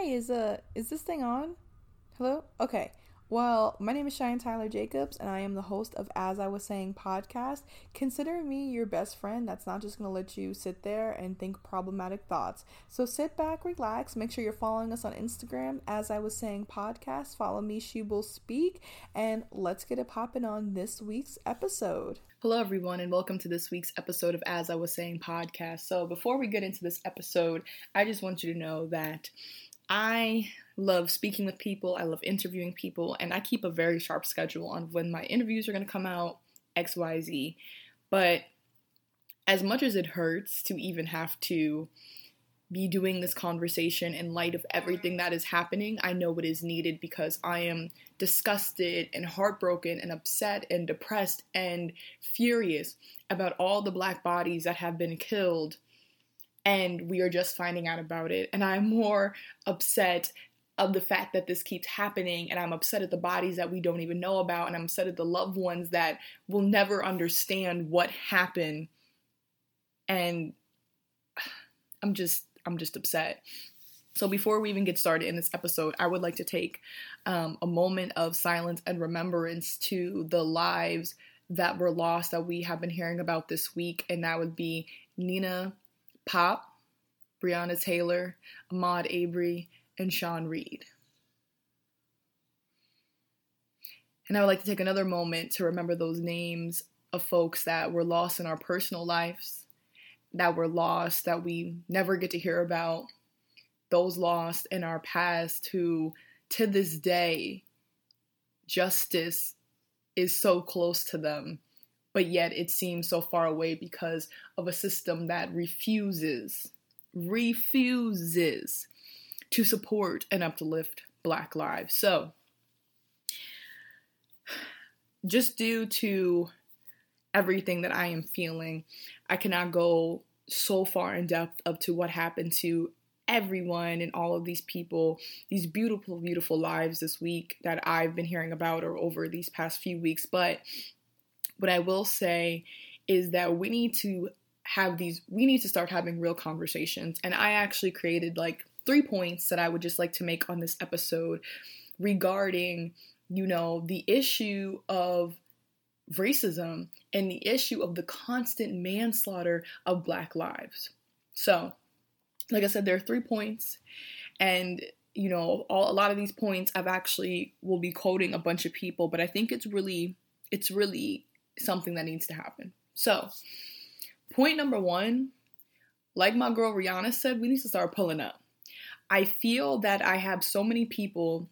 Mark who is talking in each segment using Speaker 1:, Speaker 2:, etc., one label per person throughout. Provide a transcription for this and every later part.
Speaker 1: Hi, is uh is this thing on? Hello? Okay. Well, my name is Cheyenne Tyler Jacobs, and I am the host of As I Was Saying podcast. Consider me your best friend that's not just going to let you sit there and think problematic thoughts. So sit back, relax, make sure you're following us on Instagram, As I Was Saying podcast. Follow me, She Will Speak, and let's get it popping on this week's episode.
Speaker 2: Hello, everyone, and welcome to this week's episode of As I Was Saying podcast. So, before we get into this episode, I just want you to know that I love speaking with people, I love interviewing people, and I keep a very sharp schedule on when my interviews are going to come out, XYZ. But as much as it hurts to even have to be doing this conversation in light of everything that is happening, I know it is needed because I am disgusted and heartbroken and upset and depressed and furious about all the black bodies that have been killed and we are just finding out about it. And I'm more upset of the fact that this keeps happening and I'm upset at the bodies that we don't even know about and I'm upset at the loved ones that will never understand what happened and I'm just I'm just upset. So before we even get started in this episode, I would like to take um, a moment of silence and remembrance to the lives that were lost that we have been hearing about this week, and that would be Nina Pop, Breonna Taylor, Ahmaud Arbery, and Sean Reed. And I would like to take another moment to remember those names of folks that were lost in our personal lives, that were lost, that we never get to hear about, those lost in our past who, to this day, justice is so close to them but yet it seems so far away because of a system that refuses, refuses to support and uplift Black lives. So, just due to everything that I am feeling, I cannot go so far in depth up to what happened to everyone and all of these people, these beautiful, beautiful lives this week that I've been hearing about or over these past few weeks. But what I will say is that we need to have these, we need to start having real conversations. And I actually created like three points that I would just like to make on this episode regarding, you know, the issue of racism and the issue of the constant manslaughter of Black lives. So, like I said, there are three points, and you know, all, a lot of these points I've actually will be quoting a bunch of people, but I think it's really, it's really something that needs to happen. So, point number one, like my girl Rihanna said, we need to start pulling up. I feel that I have so many people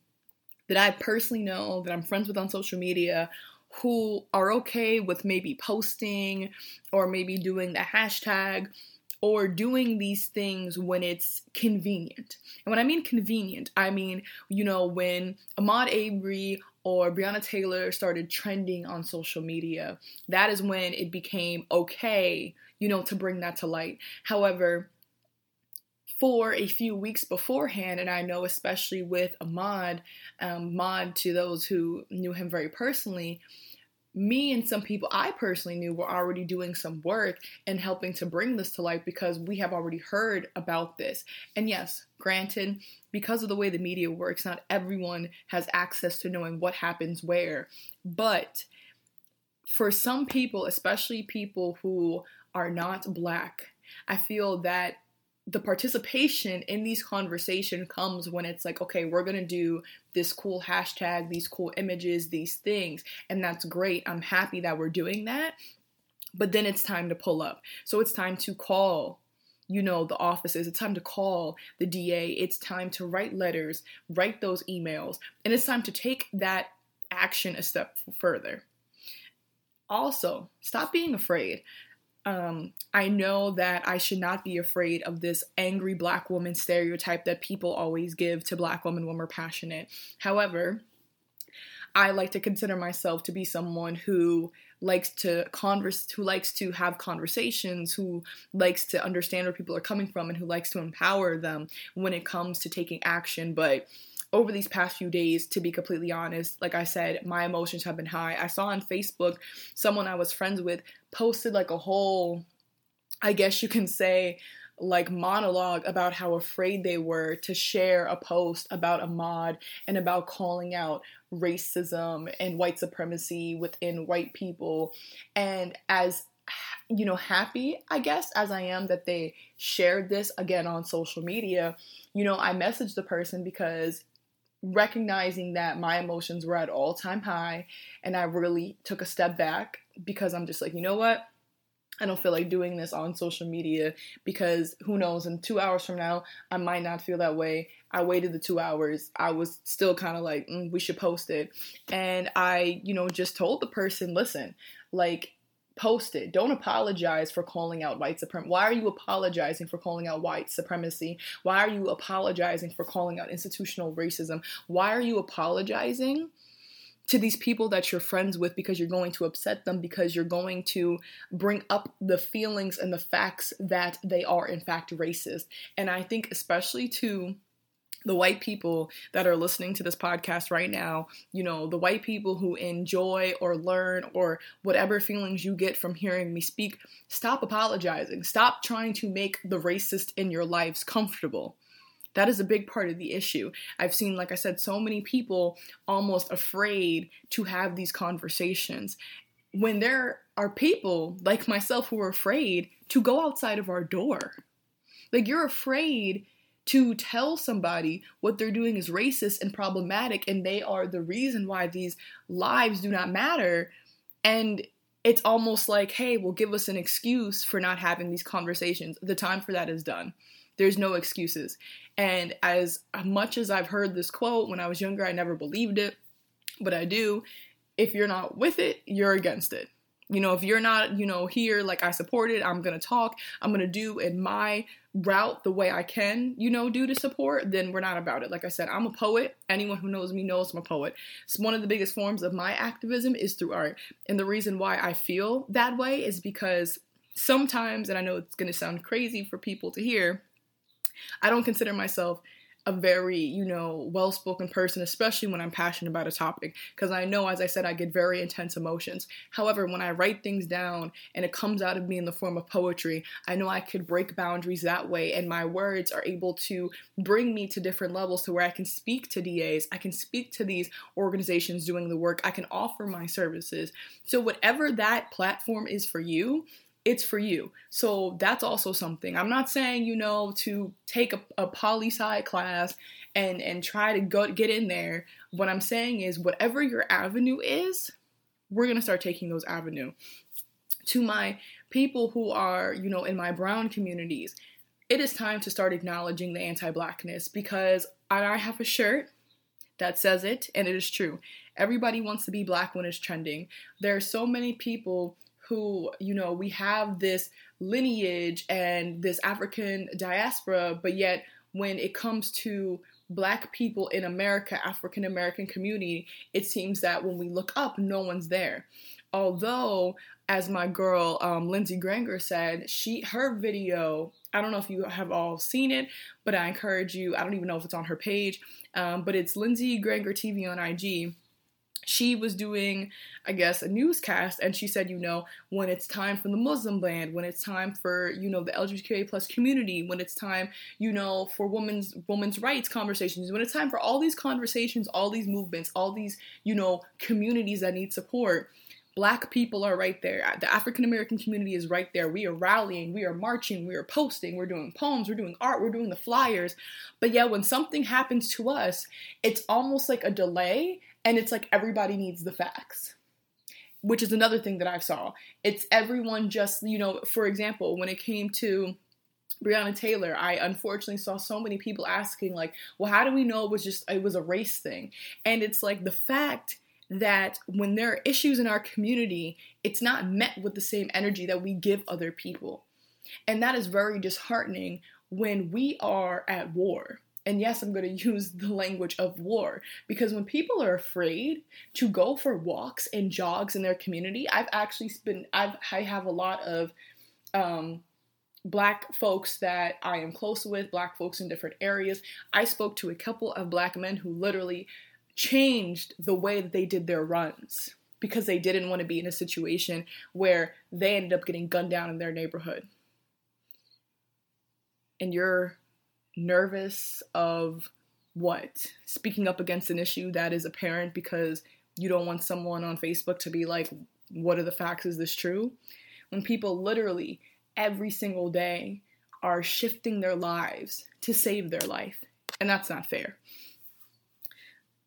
Speaker 2: that I personally know that I'm friends with on social media who are okay with maybe posting or maybe doing the hashtag or doing these things when it's convenient. And when I mean convenient, I mean, you know, when Ahmaud Arbery or Breonna Taylor started trending on social media, that is when it became okay, you know, to bring that to light. However, for a few weeks beforehand, and I know especially with Ahmaud, um, Ahmaud to those who knew him very personally, me and some people I personally knew were already doing some work and helping to bring this to light because we have already heard about this. And yes, granted, because of the way the media works, not everyone has access to knowing what happens where. But for some people, especially people who are not black, I feel that the participation in these conversation comes when it's like, okay, we're gonna do this cool hashtag, these cool images, these things, and that's great. I'm happy that we're doing that. But then it's time to pull up. So it's time to call, you know, the offices. It's time to call the DA. It's time to write letters, write those emails, and it's time to take that action a step further. Also, stop being afraid. Um, I know that I should not be afraid of this angry black woman stereotype that people always give to black women when we're passionate. However, I like to consider myself to be someone who likes to converse who likes to have conversations who likes to understand where people are coming from and who likes to empower them when it comes to taking action but over these past few days, to be completely honest, like I said, my emotions have been high. I saw on Facebook someone I was friends with posted like a whole, I guess you can say, like monologue about how afraid they were to share a post about Ahmaud and about calling out racism and white supremacy within white people. And as you know, happy, I guess, as I am that they shared this again on social media, you know, I messaged the person because recognizing that my emotions were at all time high and I really took a step back because I'm just like, you know what? I don't feel like doing this on social media because who knows, in two hours from now, I might not feel that way. I waited the two hours. I was still kind of like, mm, we should post it. And I, you know, just told the person, listen, like, post it. Don't apologize for calling out white supremacy. Why are you apologizing for calling out white supremacy? Why are you apologizing for calling out institutional racism? Why are you apologizing? to these people that you're friends with because you're going to upset them because you're going to bring up the feelings and the facts that they are in fact racist. And I think especially to the white people that are listening to this podcast right now, you know, the white people who enjoy or learn or whatever feelings you get from hearing me speak, stop apologizing. Stop trying to make the racist in your lives comfortable. That is a big part of the issue. I've seen, like I said, so many people almost afraid to have these conversations when there are people like myself who are afraid to go outside of our door. Like, you're afraid to tell somebody what they're doing is racist and problematic and they are the reason why these lives do not matter. And it's almost like, hey, well, give us an excuse for not having these conversations. The time for that is done. There's no excuses. And as much as I've heard this quote when I was younger, I never believed it, but I do. If you're not with it, you're against it. You know, if you're not, you know, here, like I support it, I'm gonna talk, I'm gonna do in my route the way I can, you know, do to support, then we're not about it. Like I said, I'm a poet. Anyone who knows me knows I'm a poet. It's one of the biggest forms of my activism is through art. And the reason why I feel that way is because sometimes, and I know it's gonna sound crazy for people to hear, I don't consider myself a very, you know, well spoken person, especially when I'm passionate about a topic, because I know, as I said, I get very intense emotions. However, when I write things down and it comes out of me in the form of poetry, I know I could break boundaries that way, and my words are able to bring me to different levels to where I can speak to DAs, I can speak to these organizations doing the work, I can offer my services. So, whatever that platform is for you, it's for you. So that's also something. I'm not saying, you know, to take a, a poli sci class and and try to go get in there. What I'm saying is whatever your avenue is, we're going to start taking those avenue. To my people who are, you know, in my brown communities, it is time to start acknowledging the anti-blackness because I have a shirt that says it and it is true. Everybody wants to be black when it's trending. There are so many people who, you know, we have this lineage and this African diaspora, but yet when it comes to black people in America, African American community, it seems that when we look up, no one's there. Although, as my girl um, Lindsey Granger said, she her video. I don't know if you have all seen it, but I encourage you. I don't even know if it's on her page, um, but it's Lindsey Granger TV on IG she was doing, I guess, a newscast, and she said, you know, when it's time for the Muslim ban, when it's time for, you know, the LGBTQA plus community, when it's time, you know, for women's women's rights conversations, when it's time for all these conversations, all these movements, all these, you know, communities that need support. Black people are right there. The African American community is right there. We are rallying, we are marching, we are posting, we're doing poems, we're doing art, we're doing the flyers. But yeah, when something happens to us, it's almost like a delay and it's like everybody needs the facts which is another thing that i saw it's everyone just you know for example when it came to Breonna Taylor, I unfortunately saw so many people asking, like, well, how do we know it was just, it was a race thing? And it's like the fact that when there are issues in our community, it's not met with the same energy that we give other people. And that is very disheartening when we are at war and yes, I'm going to use the language of war because when people are afraid to go for walks and jogs in their community, I've actually been, I've, I have a lot of um, black folks that I am close with, black folks in different areas. I spoke to a couple of black men who literally changed the way that they did their runs because they didn't want to be in a situation where they ended up getting gunned down in their neighborhood. and you're nervous of what? Speaking up against an issue that is apparent because you don't want someone on Facebook to be like, what are the facts? Is this true? When people literally every single day are shifting their lives to save their life. And that's not fair.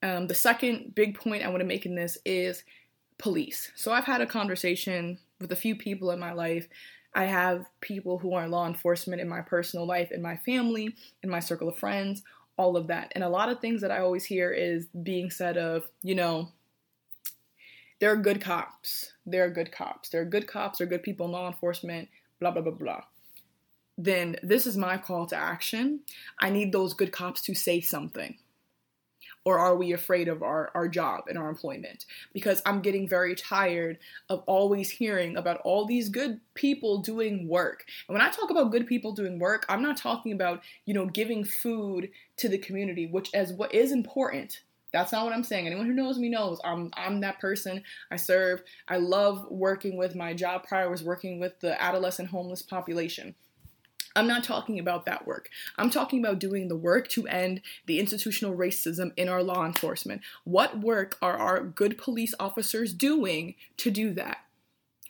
Speaker 2: Um, the second big point I want to make in this is police. So I've had a conversation with a few people in my life. I have people who are law enforcement in my personal life, in my family, in my circle of friends, all of that. And a lot of things that I always hear is being said of, you know, there are good cops. There are good cops. There are good cops. There are good people in law enforcement, blah, blah, blah, blah. Then this is my call to action. I need those good cops to say something or are we afraid of our, our job and our employment? Because I'm getting very tired of always hearing about all these good people doing work. And when I talk about good people doing work, I'm not talking about, you know, giving food to the community, which as what is important. That's not what I'm saying. Anyone who knows me knows I'm I'm that person. I serve. I love working with my job prior was working with the adolescent homeless population. I'm not talking about that work. I'm talking about doing the work to end the institutional racism in our law enforcement. What work are our good police officers doing to do that?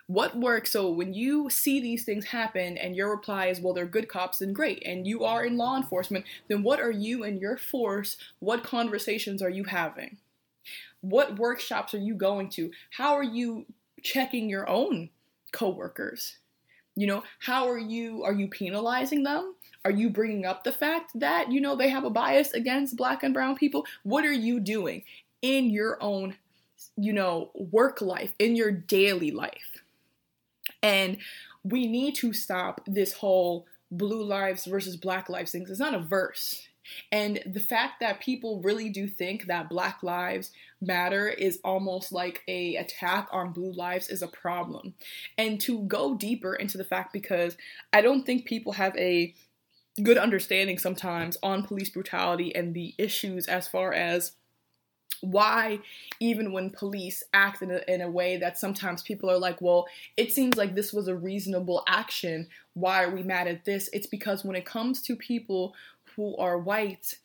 Speaker 2: What work? So when you see these things happen and your reply is, well, they're good cops, then great. And you are in law enforcement, then what are you and your force? What conversations are you having? What workshops are you going to? How are you checking your own coworkers? You know, how are you are you penalizing them? Are you bringing up the fact that, you know, they have a bias against black and brown people? What are you doing in your own, you know, work life, in your daily life? And we need to stop this whole blue lives versus black lives things. It's not a verse. And the fact that people really do think that Black Lives Matter is almost like a attack on blue lives is a problem. And to go deeper into the fact because I don't think people have a good understanding sometimes on police brutality and the issues as far as why even when police act in a, in a way that sometimes people are like well it seems like this was a reasonable action why are we mad at this it's because when it comes to people who are white,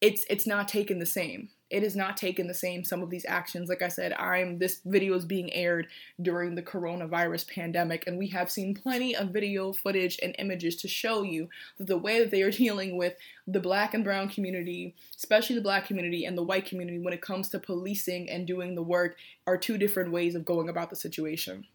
Speaker 2: it's it's not taken the same. It is not taken the same. Some of these actions, like I said, I'm this video is being aired during the coronavirus pandemic, and we have seen plenty of video footage and images to show you that the way that they are dealing with the black and brown community, especially the black community and the white community, when it comes to policing and doing the work, are two different ways of going about the situation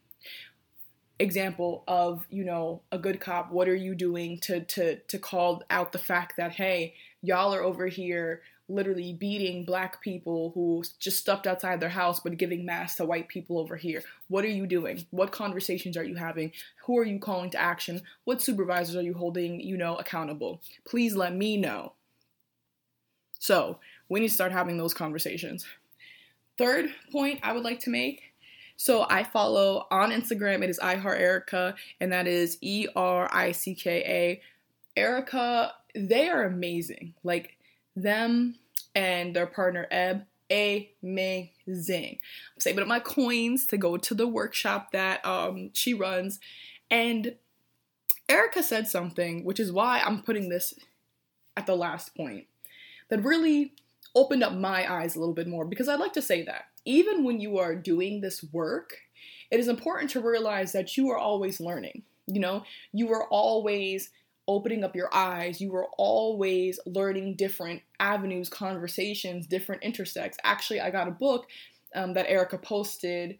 Speaker 2: example of you know a good cop what are you doing to to to call out the fact that hey y'all are over here literally beating black people who just stepped outside their house but giving masks to white people over here. What are you doing? What conversations are you having? Who are you calling to action? What supervisors are you holding you know accountable? Please let me know. So we need to start having those conversations. Third point i would like to make so I follow on Instagram, it is iHart Ericka, and that is E R I C K A. Ericka, they are amazing. Like them and their partner Eb, amazing. I'm saving up my coins to go to the workshop that um, she runs. And Ericka said something, which is why I'm putting this at the last point, that really opened up my eyes a little bit more because I'd like to say that even when you are doing this work, it is important to realize that you are always learning. You know, you are always opening up your eyes. You are always learning different avenues, conversations, different intersects. Actually, I got a book um, that Ericka posted.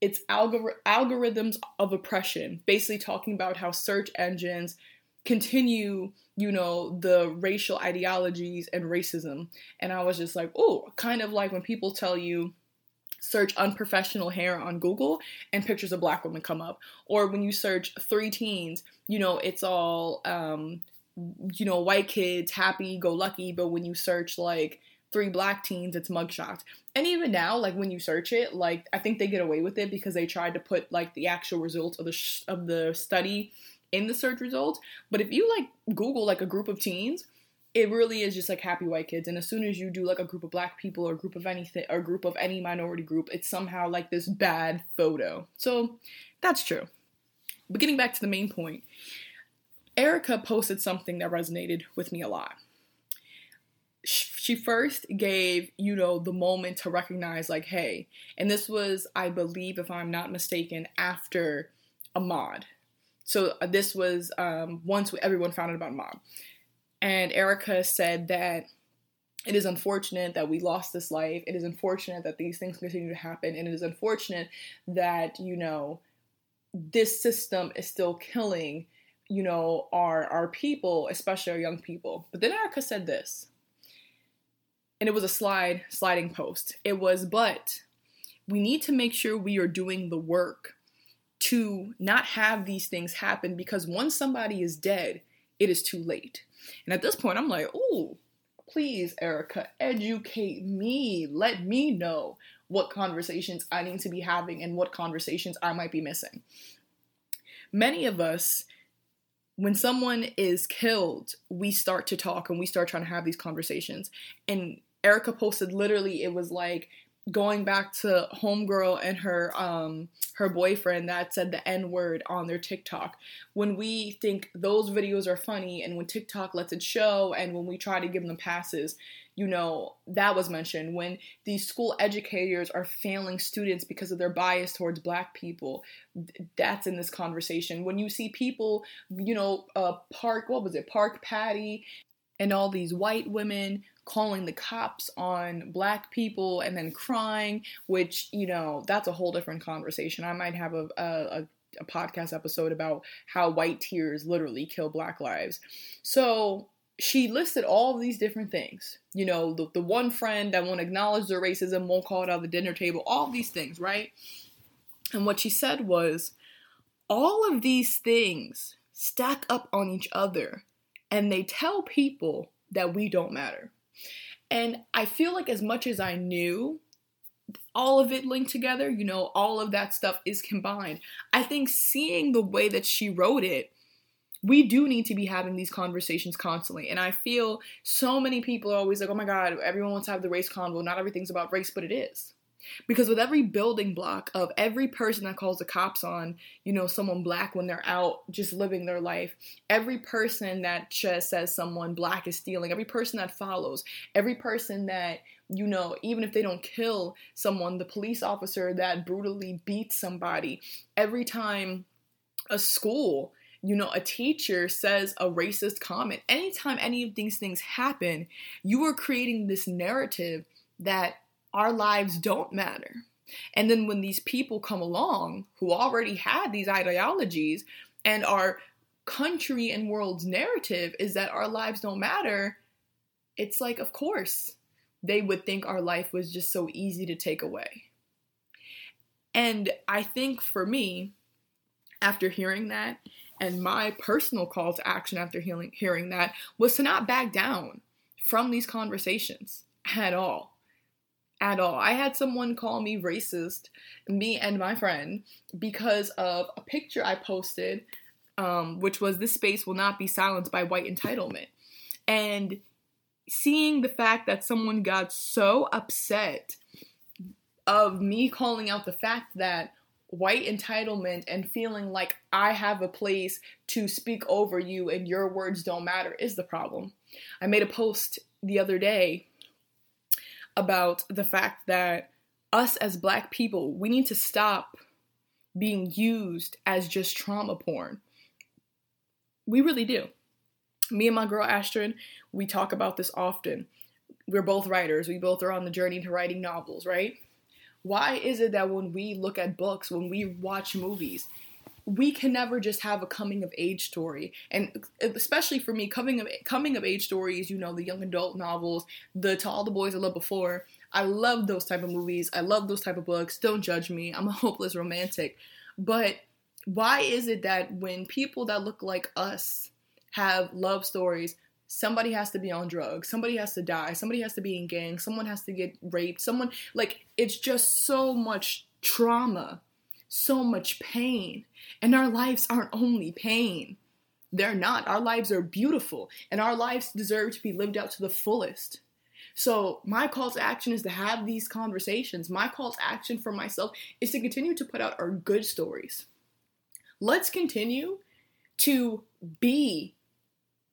Speaker 2: It's algor- algorithms of oppression, basically talking about how search engines continue, you know, the racial ideologies and racism. And I was just like, oh, kind of like when people tell you search unprofessional hair on Google and pictures of black women come up. Or when you search three teens, you know, it's all, um, you know, white kids, happy, go lucky. But when you search like three black teens, it's mugshots. And even now, like when you search it, like I think they get away with it because they tried to put like the actual results of the sh- of the study in the search results. But if you like Google like a group of teens, it really is just like happy white kids and as soon as you do like a group of black people or a group of anything or a group of any minority group it's somehow like this bad photo so that's true but getting back to the main point Ericka posted something that resonated with me a lot. She first gave, you know, the moment to recognize, like, hey, and this was, I believe, if I'm not mistaken, after Ahmaud. So uh, this was um, once everyone found out about Ahmaud. And Ericka said that it is unfortunate that we lost this life. It is unfortunate that these things continue to happen. And it is unfortunate that, you know, this system is still killing, you know, our our people, especially our young people. But then Ericka said this. And it was a slide sliding post. It was, but we need to make sure we are doing the work to not have these things happen because once somebody is dead, it is too late. And at this point, I'm like, ooh, please, Ericka, educate me. Let me know what conversations I need to be having and what conversations I might be missing. Many of us, when someone is killed, we start to talk and we start trying to have these conversations. And Ericka posted literally, it was like, going back to homegirl and her um her boyfriend that said the n word on their TikTok. When we think those videos are funny and when TikTok lets it show and when we try to give them passes, you know, that was mentioned when these school educators are failing students because of their bias towards black people. That's in this conversation. When you see people, you know, uh park what was it? Park Patty and all these white women calling the cops on black people and then crying, which, you know, that's a whole different conversation. I might have a, a, a podcast episode about how white tears literally kill black lives. So she listed all these different things. You know, the, the one friend that won't acknowledge their racism, won't call it out of the dinner table, all these things, right? And what she said was, all of these things stack up on each other and they tell people that we don't matter. And I feel like as much as I knew all of it linked together, you know, all of that stuff is combined. I think seeing the way that she wrote it, we do need to be having these conversations constantly. And I feel so many people are always like, oh my God, everyone wants to have the race convo. Not everything's about race, but it is. Because with every building block of every person that calls the cops on, you know, someone black when they're out just living their life, every person that just says someone black is stealing, every person that follows, every person that, you know, even if they don't kill someone, the police officer that brutally beats somebody, every time a school you know, a teacher says a racist comment, anytime any of these things happen, you are creating this narrative that our lives don't matter. And then when these people come along who already had these ideologies and our country and world's narrative is that our lives don't matter, it's like, of course, they would think our life was just so easy to take away. And I think for me, after hearing that, and my personal call to action after hearing, hearing that was to not back down from these conversations at all at all. I had someone call me racist, me and my friend, because of a picture I posted, um, which was this space will not be silenced by white entitlement. And seeing the fact that someone got so upset of me calling out the fact that white entitlement and feeling like I have a place to speak over you and your words don't matter is the problem. I made a post the other day about the fact that us as black people, we need to stop being used as just trauma porn. We really do. Me and my girl Astrid, we talk about this often. We're both writers. We both are on the journey to writing novels, right? Why is it that when we look at books, when we watch movies, we can never just have a coming of age story. And uh, especially for me coming of coming of age stories you know the young adult novels the to all the boys i loved before i love those type of movies. I love those type of books. Don't judge me. I'm a hopeless romantic. But why is it that when people that look like us have love stories somebody has to be on drugs somebody has to die somebody has to be in gangs someone has to get raped someone like it's just so much trauma so much pain. And our lives aren't only pain. They're not. Our lives are beautiful and our lives deserve to be lived out to the fullest. So, my call to action is to have these conversations. My call to action for myself is to continue to put out our good stories. Let's continue to be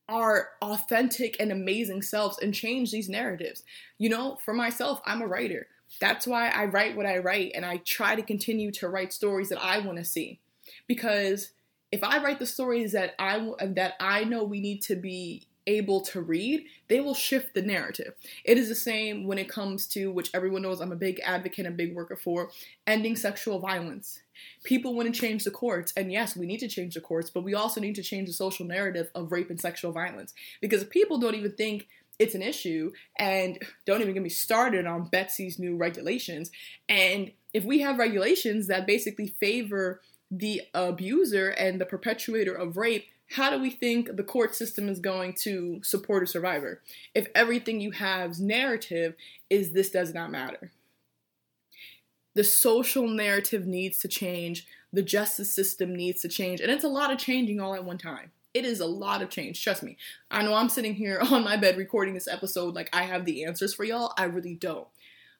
Speaker 2: our authentic and amazing selves and change these narratives. You know, for myself, I'm a writer. That's why I write what I write and I try to continue to write stories that I want to see. Because if I write the stories that I that I know we need to be able to read, they will shift the narrative. It is the same when it comes to which everyone knows I'm a big advocate and big worker for ending sexual violence. People want to change the courts, and yes, we need to change the courts, but we also need to change the social narrative of rape and sexual violence because people don't even think it's an issue and don't even get me started on Betsy's new regulations. And if we have regulations that basically favor the abuser and the perpetuator of rape, how do we think the court system is going to support a survivor if everything you have's narrative is this does not matter? The social narrative needs to change, the justice system needs to change, and it's a lot of changing all at one time. It is a lot of change, trust me. I know I'm sitting here on my bed recording this episode like I have the answers for y'all. I really don't.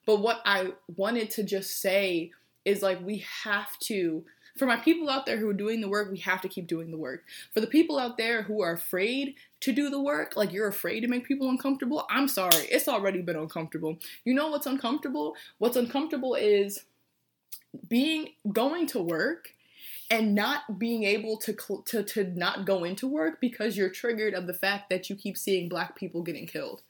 Speaker 2: But what I wanted to just say is like we have to for my people out there who are doing the work, we have to keep doing the work. For the people out there who are afraid to do the work, like you're afraid to make people uncomfortable, I'm sorry. It's already been uncomfortable. You know what's uncomfortable? What's uncomfortable is being going to work and not being able to, to to not go into work because you're triggered of the fact that you keep seeing black people getting killed.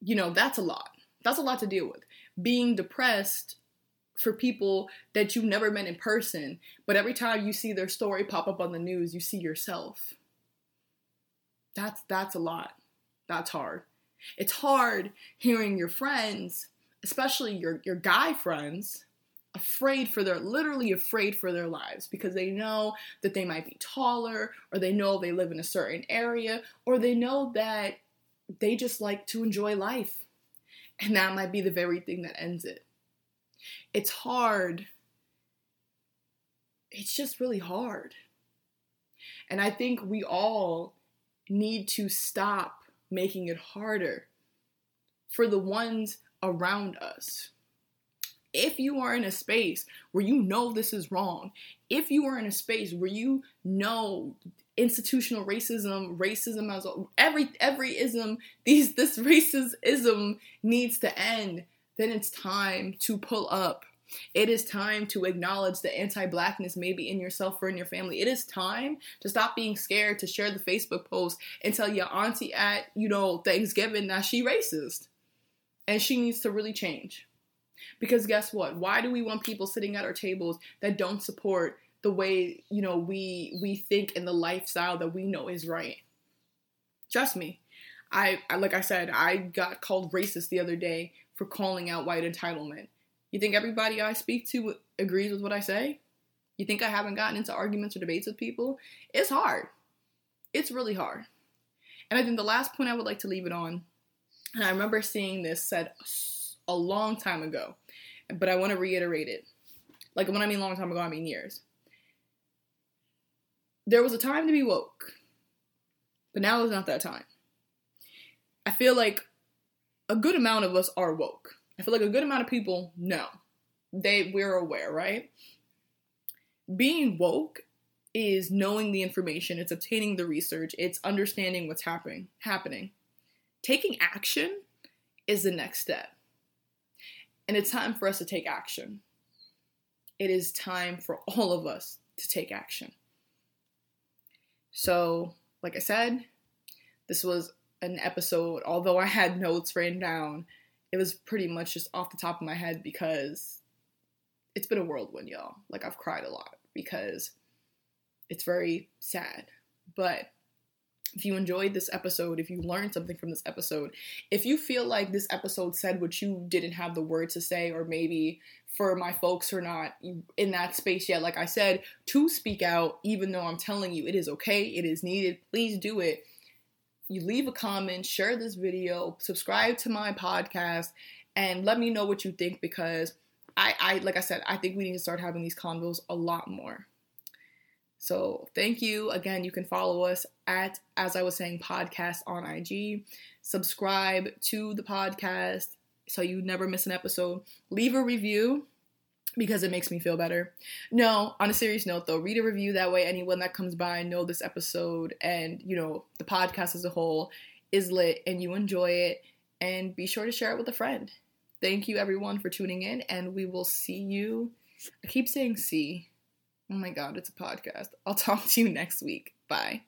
Speaker 2: You know, that's a lot. That's a lot to deal with. Being depressed for people that you've never met in person, but every time you see their story pop up on the news, you see yourself. That's that's a lot. That's hard. It's hard hearing your friends, especially your your guy friends, afraid for their literally afraid for their lives because they know that they might be taller or they know they live in a certain area or they know that they just like to enjoy life. And that might be the very thing that ends it it's hard. It's just really hard. And I think we all need to stop making it harder for the ones around us. If you are in a space where you know this is wrong, if you are in a space where you know institutional racism, racism as well, every every ism, these this racism needs to end, then it's time to pull up. It is time to acknowledge the anti blackness maybe in yourself or in your family. It is time to stop being scared to share the Facebook post and tell your auntie at, you know, Thanksgiving that she racist. And she needs to really change. Because guess what? Why do we want people sitting at our tables that don't support the way, you know, we we think and the lifestyle that we know is right? Trust me. I, I like I said, I got called racist the other day for calling out white entitlement. You think everybody I speak to agrees with what I say? You think I haven't gotten into arguments or debates with people? It's hard. It's really hard. And I think the last point I would like to leave it on, and I remember seeing this said a long time ago, but I want to reiterate it. Like when I mean long time ago, I mean years. There was a time to be woke, but now is not that time. I feel like a good amount of us are woke. I feel like a good amount of people know. They we're aware, right? Being woke is knowing the information, it's obtaining the research, it's understanding what's happening happening. Taking action is the next step. And it's time for us to take action. It is time for all of us to take action. So, like I said, this was an episode, although I had notes written down, it was pretty much just off the top of my head because it's been a whirlwind, y'all. Like I've cried a lot because it's very sad. But if you enjoyed this episode, if you learned something from this episode, if you feel like this episode said what you didn't have the words to say, or maybe for my folks who are not in that space yet, like I said, to speak out, even though I'm telling you it is okay, it is needed, please do it you leave a comment, share this video, subscribe to my podcast, and let me know what you think because I, I like I said, I think we need to start having these convos a lot more. So thank you again. You can follow us at as I was saying podcast on IG. Subscribe to the podcast so you never miss an episode. Leave a review because it makes me feel better. No, on a serious note though, read a review that way anyone that comes by know this episode and, you know, the podcast as a whole is lit and you enjoy it and be sure to share it with a friend. Thank you everyone for tuning in and we will see you. I keep saying see. Oh my god, it's a podcast. I'll talk to you next week. Bye.